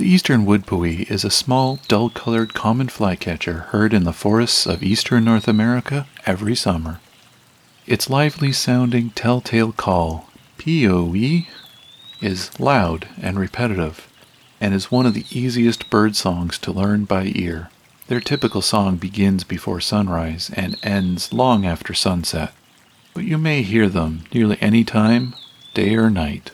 The eastern woodpewee is a small, dull-colored common flycatcher heard in the forests of eastern North America every summer. Its lively-sounding telltale call, pee-o-wee, is loud and repetitive, and is one of the easiest bird songs to learn by ear. Their typical song begins before sunrise and ends long after sunset, but you may hear them nearly any time, day or night.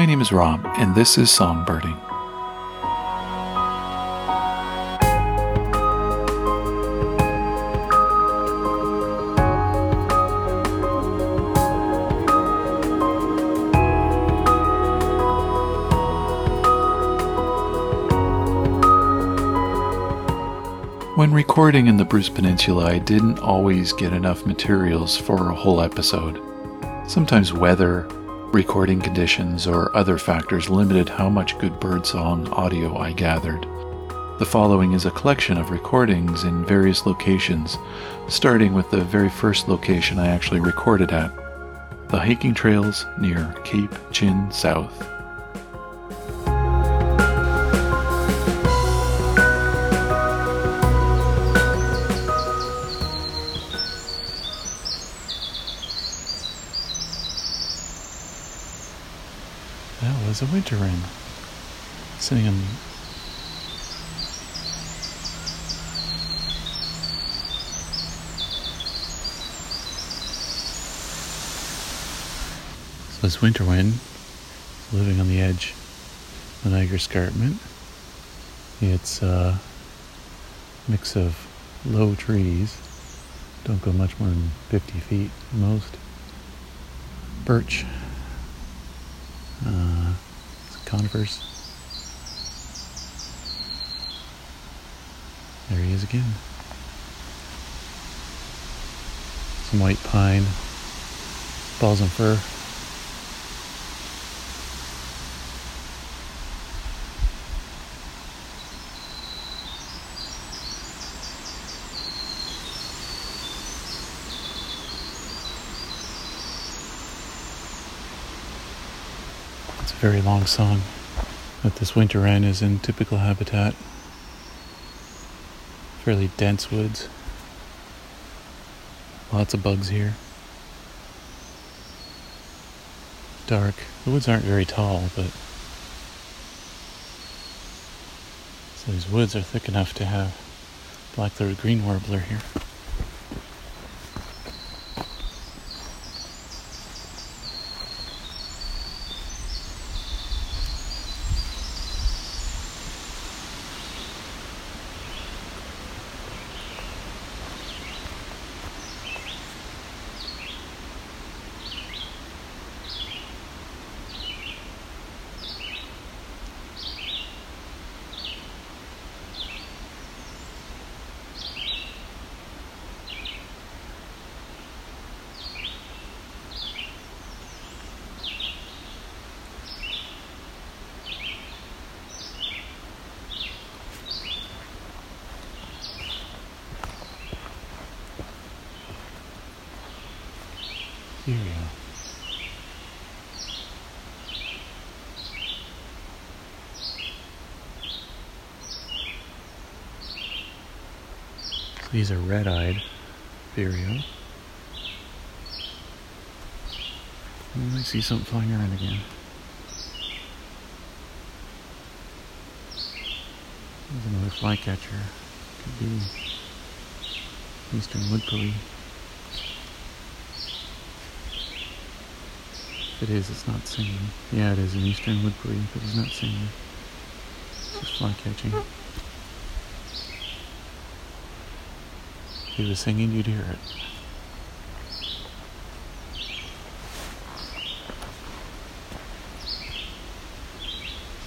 My name is Rob, and this is Songbirding. When recording in the Bruce Peninsula, I didn't always get enough materials for a whole episode. Sometimes weather, recording conditions, or other factors limited how much good birdsong audio I gathered. The following is a collection of recordings in various locations, starting with the very first location I actually recorded at the hiking trails near Cape Chin South. A winter wren sitting on So this winter wren living on the edge of the Niagara Escarpment. It's a mix of low trees, don't go much more than 50 feet most. Birch, uh, There he is again. Some white pine, balsam fir. Very long song, but this winter wren is in typical habitat. Fairly dense woods. Lots of bugs here. Dark. The woods aren't very tall, but so these woods are thick enough to have black-throated green warbler here. So these are red-eyed vireo. Oh, I see something flying around again. There's another flycatcher. Could be eastern woodpewee. It is, it's not singing. Yeah, it is an eastern woodpecker, but he's not singing. It's just fly catching. If he was singing, you'd hear it.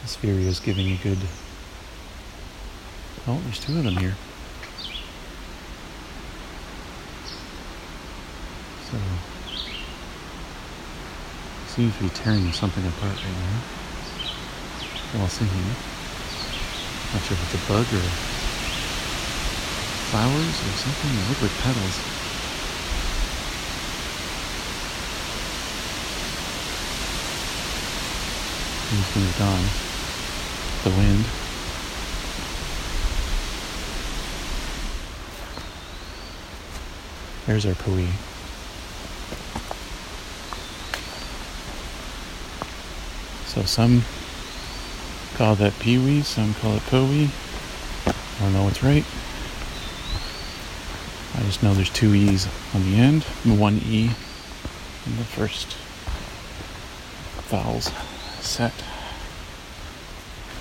This video is giving a good. Oh, there's two of them here. So seems to be tearing something apart right now while singing. Not sure if it's a bug or flowers or something. They look like petals. He's moved on. The wind. There's our Pui. So some call that peewee, some call it pewee. I don't know what's right. I just know there's two E's on the end, one E in the first vowels set.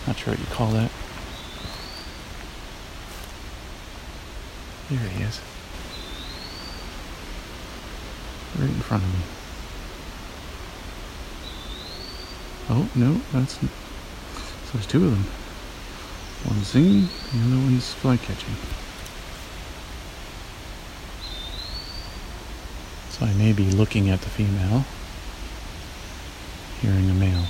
Not sure what you call that. There he is. Right in front of me. Oh, no, that's. So there's two of them. One's singing, the other one's fly catching. So I may be looking at the female, hearing the male.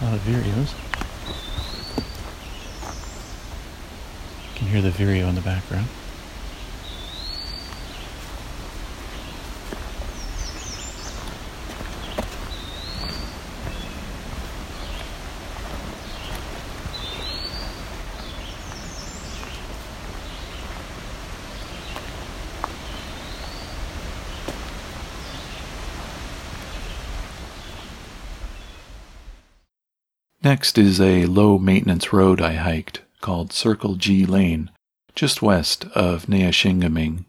a lot of vireos. You can hear the vireo in the background. Next is a low maintenance road I hiked called Circle G Lane, just west of Neyaashiinigmiing.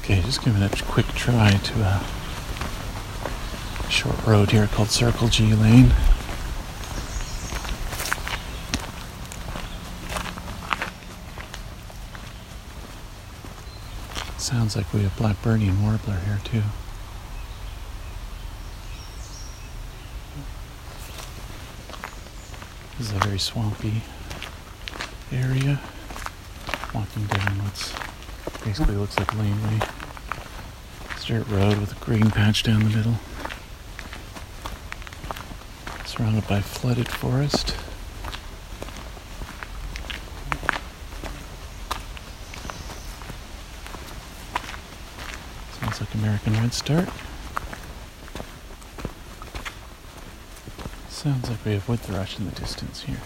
Okay, just giving a quick try to a short road here called Circle G Lane. Sounds like we have Blackburnian warbler here too. This is a very swampy area. Walking down what's basically looks like laneway. Dirt road with a green patch down the middle. Surrounded by flooded forest. Sounds like American Red Redstart. Sounds like we have wood thrush in the distance here.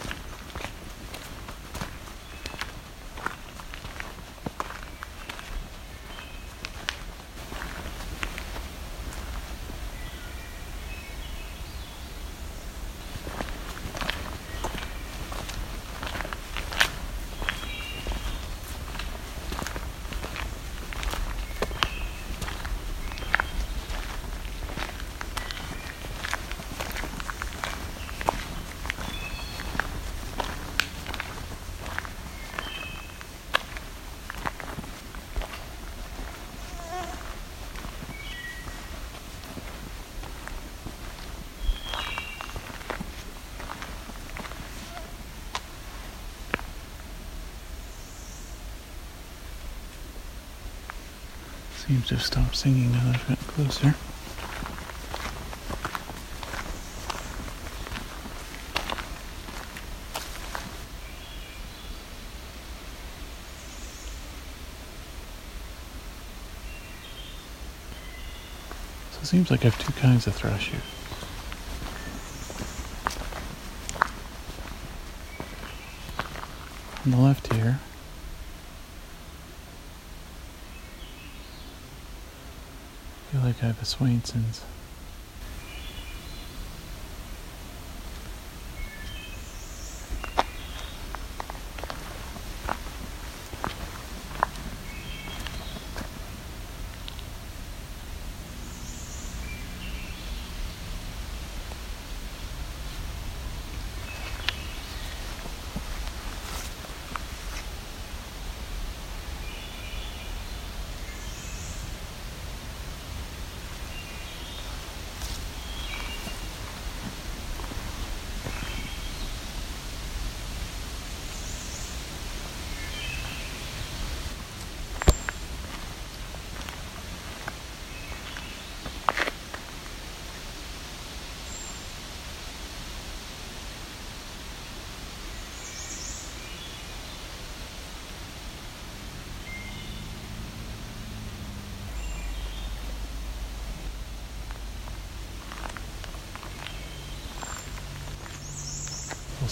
Seems to have stopped singing that I've gotten closer. So it seems like I have two kinds of thrush here. On the left here, like I Swainson's.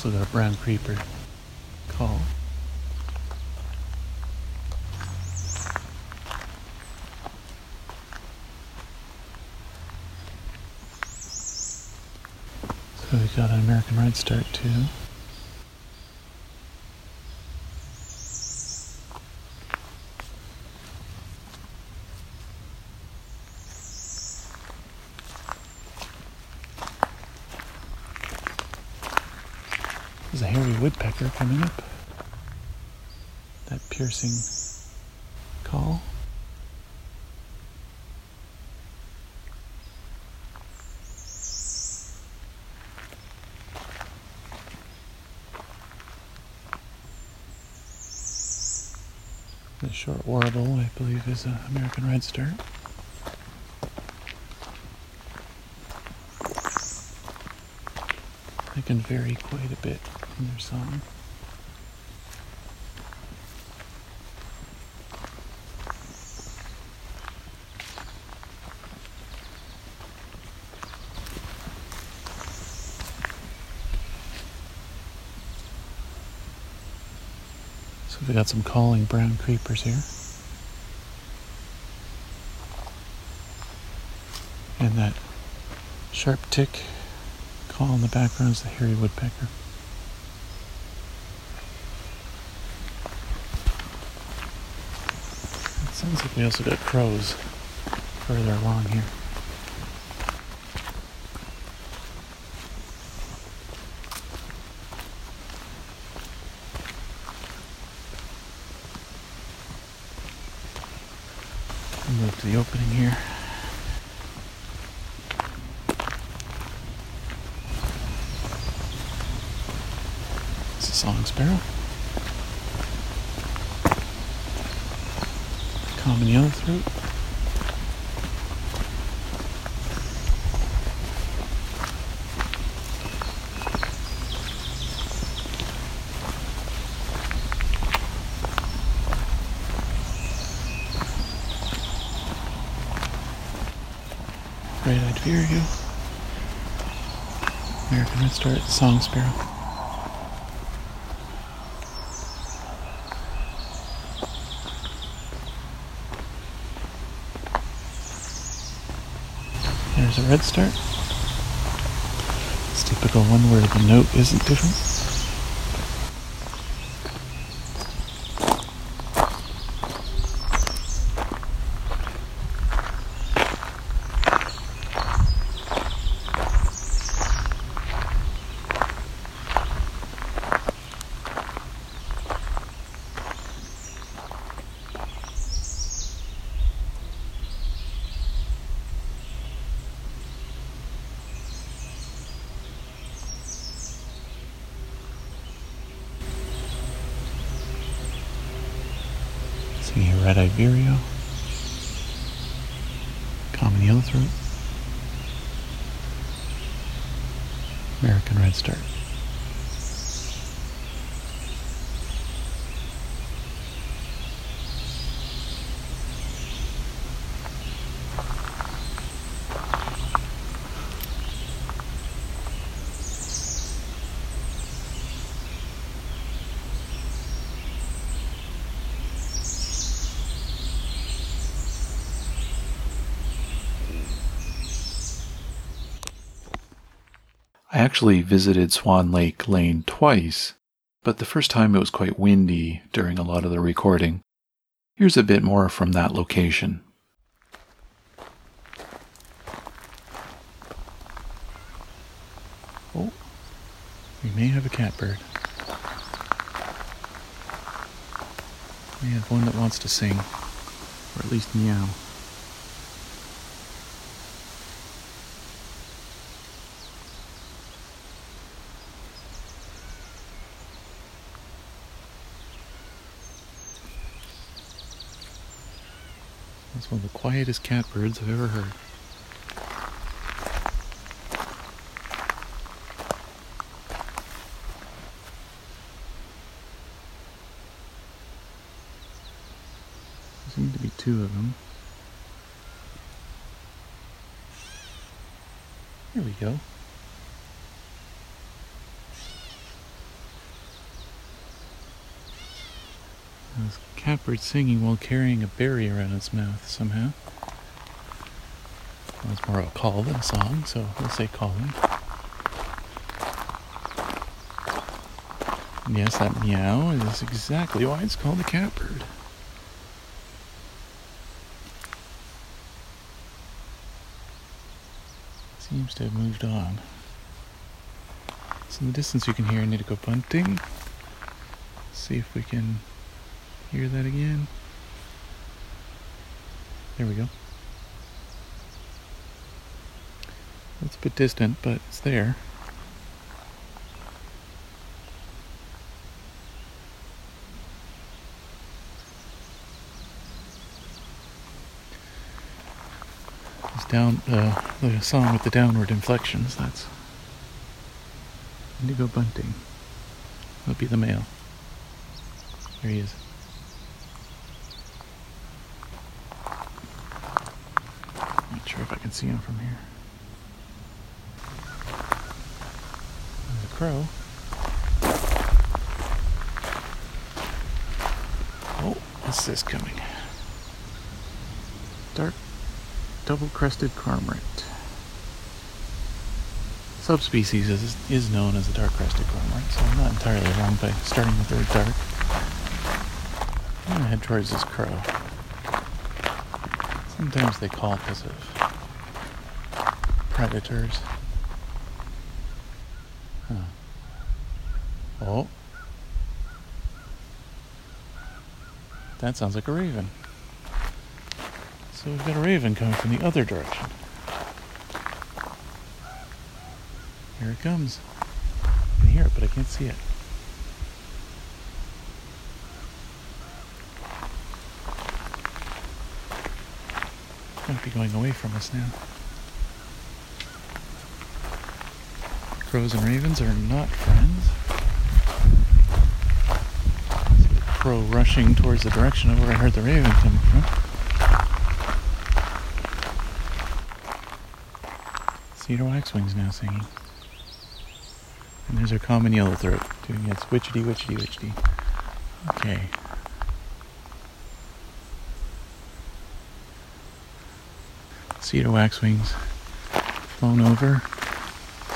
Also got a brown creeper call. So we got an American redstart too. There's a coming up. That piercing call. The short warble, I believe, is an American redstart. They can vary quite a bit in their song. So we got some calling brown creepers here. And that sharp tick call in the background is the hairy woodpecker. It sounds like we also got crows further along here. Move to the opening here. It's a song sparrow. Common yellowthroat. Red-eyed vireo. American redstart, song sparrow. There's a redstart. It's typical one where the note isn't different. Singing a red-eyed vireo. Common yellowthroat. American redstart. I actually visited Swan Lake Lane twice, but the first time it was quite windy during a lot of the recording. Here's a bit more from that location. Oh, we may have a catbird. We have one that wants to sing, or at least meow. That's one of the quietest catbirds I've ever heard. There seem to be two of them. Here we go. This catbird singing while carrying a berry around its mouth somehow. Well, it's more of a call than a song, so we'll say calling. And yes, that meow is exactly why it's called a catbird. Seems to have moved on. So in the distance you can hear Indigo bunting. See if we can hear that again. There we go. It's a bit distant, but it's there. It's down uh, the song with the downward inflections. That's Indigo bunting. That'll be the male. There he is. Not sure if I can see him from here. There's a crow. Oh, what's this coming? Dark double-crested cormorant. Subspecies is, is known as the dark-crested cormorant, so I'm not entirely wrong by starting with the word dark. I'm gonna head towards this crow. Sometimes they call because of predators. Huh. Oh. That sounds like a raven. So we've got a raven coming from the other direction. Here it comes. I can hear it, but I can't see it. Might be going away from us now. Crows and ravens are not friends. Crow rushing towards the direction of where I heard the raven coming from. Cedar waxwings now singing. And there's our common yellowthroat doing its witchety witchety witchety. Okay. Cedar waxwings flown over.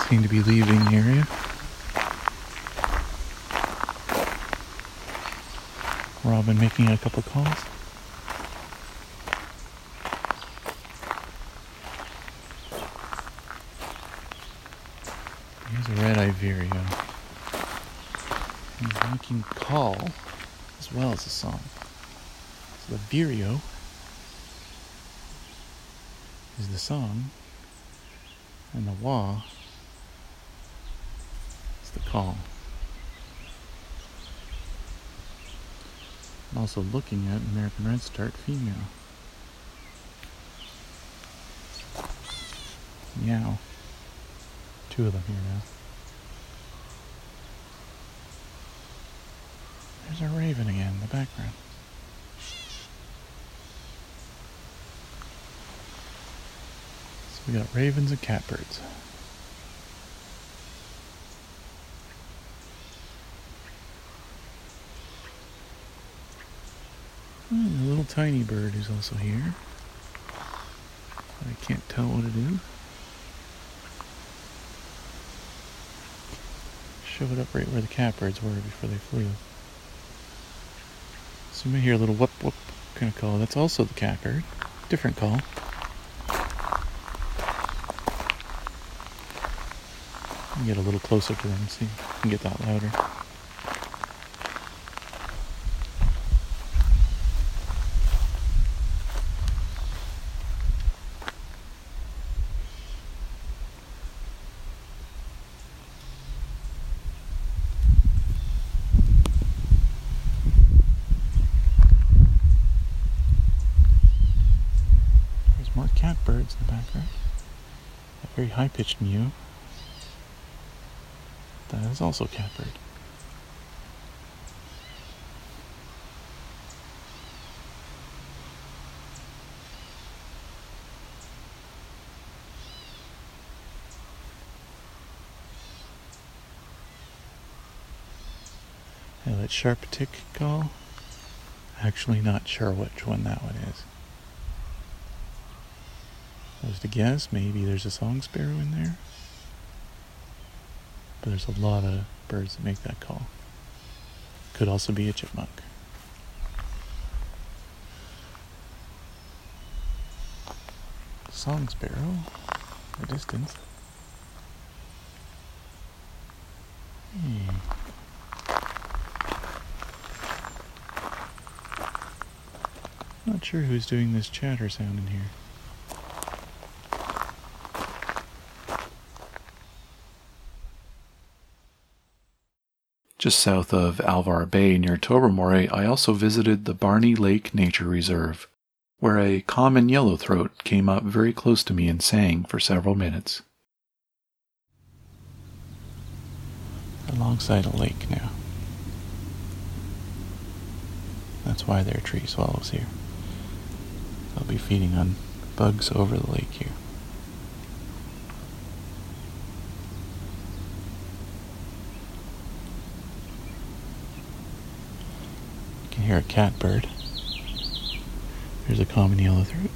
Seem to be leaving the area. Robin making a couple calls. Here's a red-eye vireo. He's making call as well as a song. So the vireo is the song, and the wah the call. I'm also looking at American redstart female. Meow. Two of them here now. There's a raven again in the background. So we got ravens and catbirds. Hmm, a little tiny bird is also here. I can't tell what it is. Showed up right where the catbirds were before they flew. So you may hear a little whoop whoop kind of call. That's also the catbird. Different call. Get a little closer to them, see can get that louder. There's more catbirds in the background. A very high pitched mew. That is also catbird. Yeah, that sharp tick call. Actually, not sure which one that one is. Was to guess maybe there's a song sparrow in there. But there's a lot of birds that make that call. Could also be a chipmunk. Song sparrow, the distance. Hmm. Not sure who's doing this chatter sound in here. Just south of Alvar Bay near Tobermory, I also visited the Barney Lake Nature Reserve, where a common yellowthroat came up very close to me and sang for several minutes. Alongside a lake now. That's why there are tree swallows here. They'll be feeding on bugs over the lake here. Hear a catbird. There's a common yellowthroat.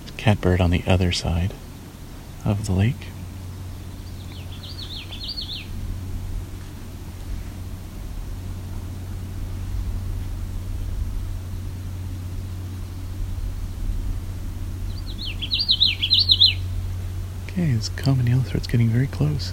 There's a catbird on the other side of the lake. Okay, this common yellowthroat's getting very close.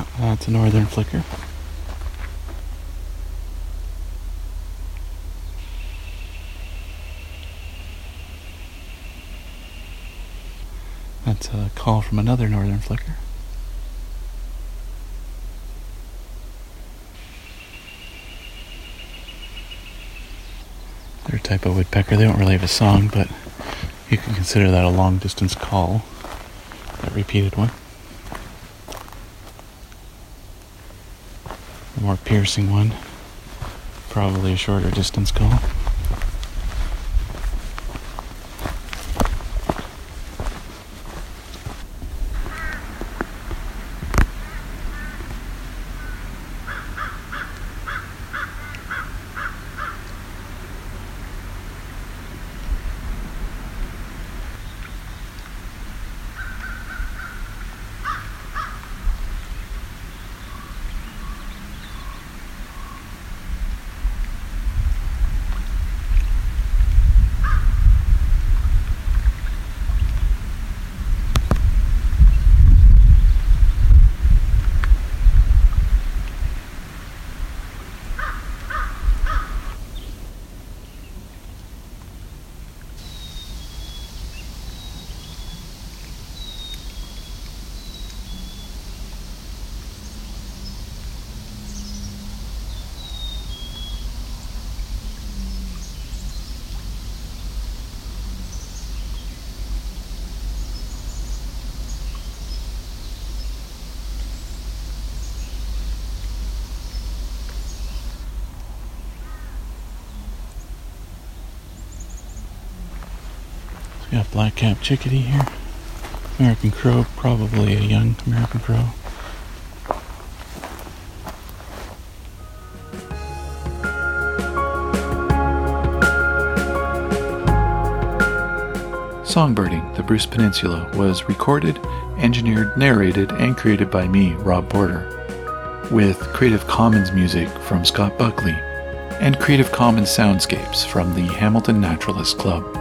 Uh, yeah, that's a northern flicker. That's a call from another northern flicker. They're a type of woodpecker. They don't really have a song, but you can consider that a long distance call. That repeated one. More piercing one, probably a shorter distance call. Got black-capped chickadee here. American crow, probably a young American crow. Songbirding, the Bruce Peninsula, was recorded, engineered, narrated, and created by me, Rob Porter, with Creative Commons music from Scott Buckley and Creative Commons soundscapes from the Hamilton Naturalist Club.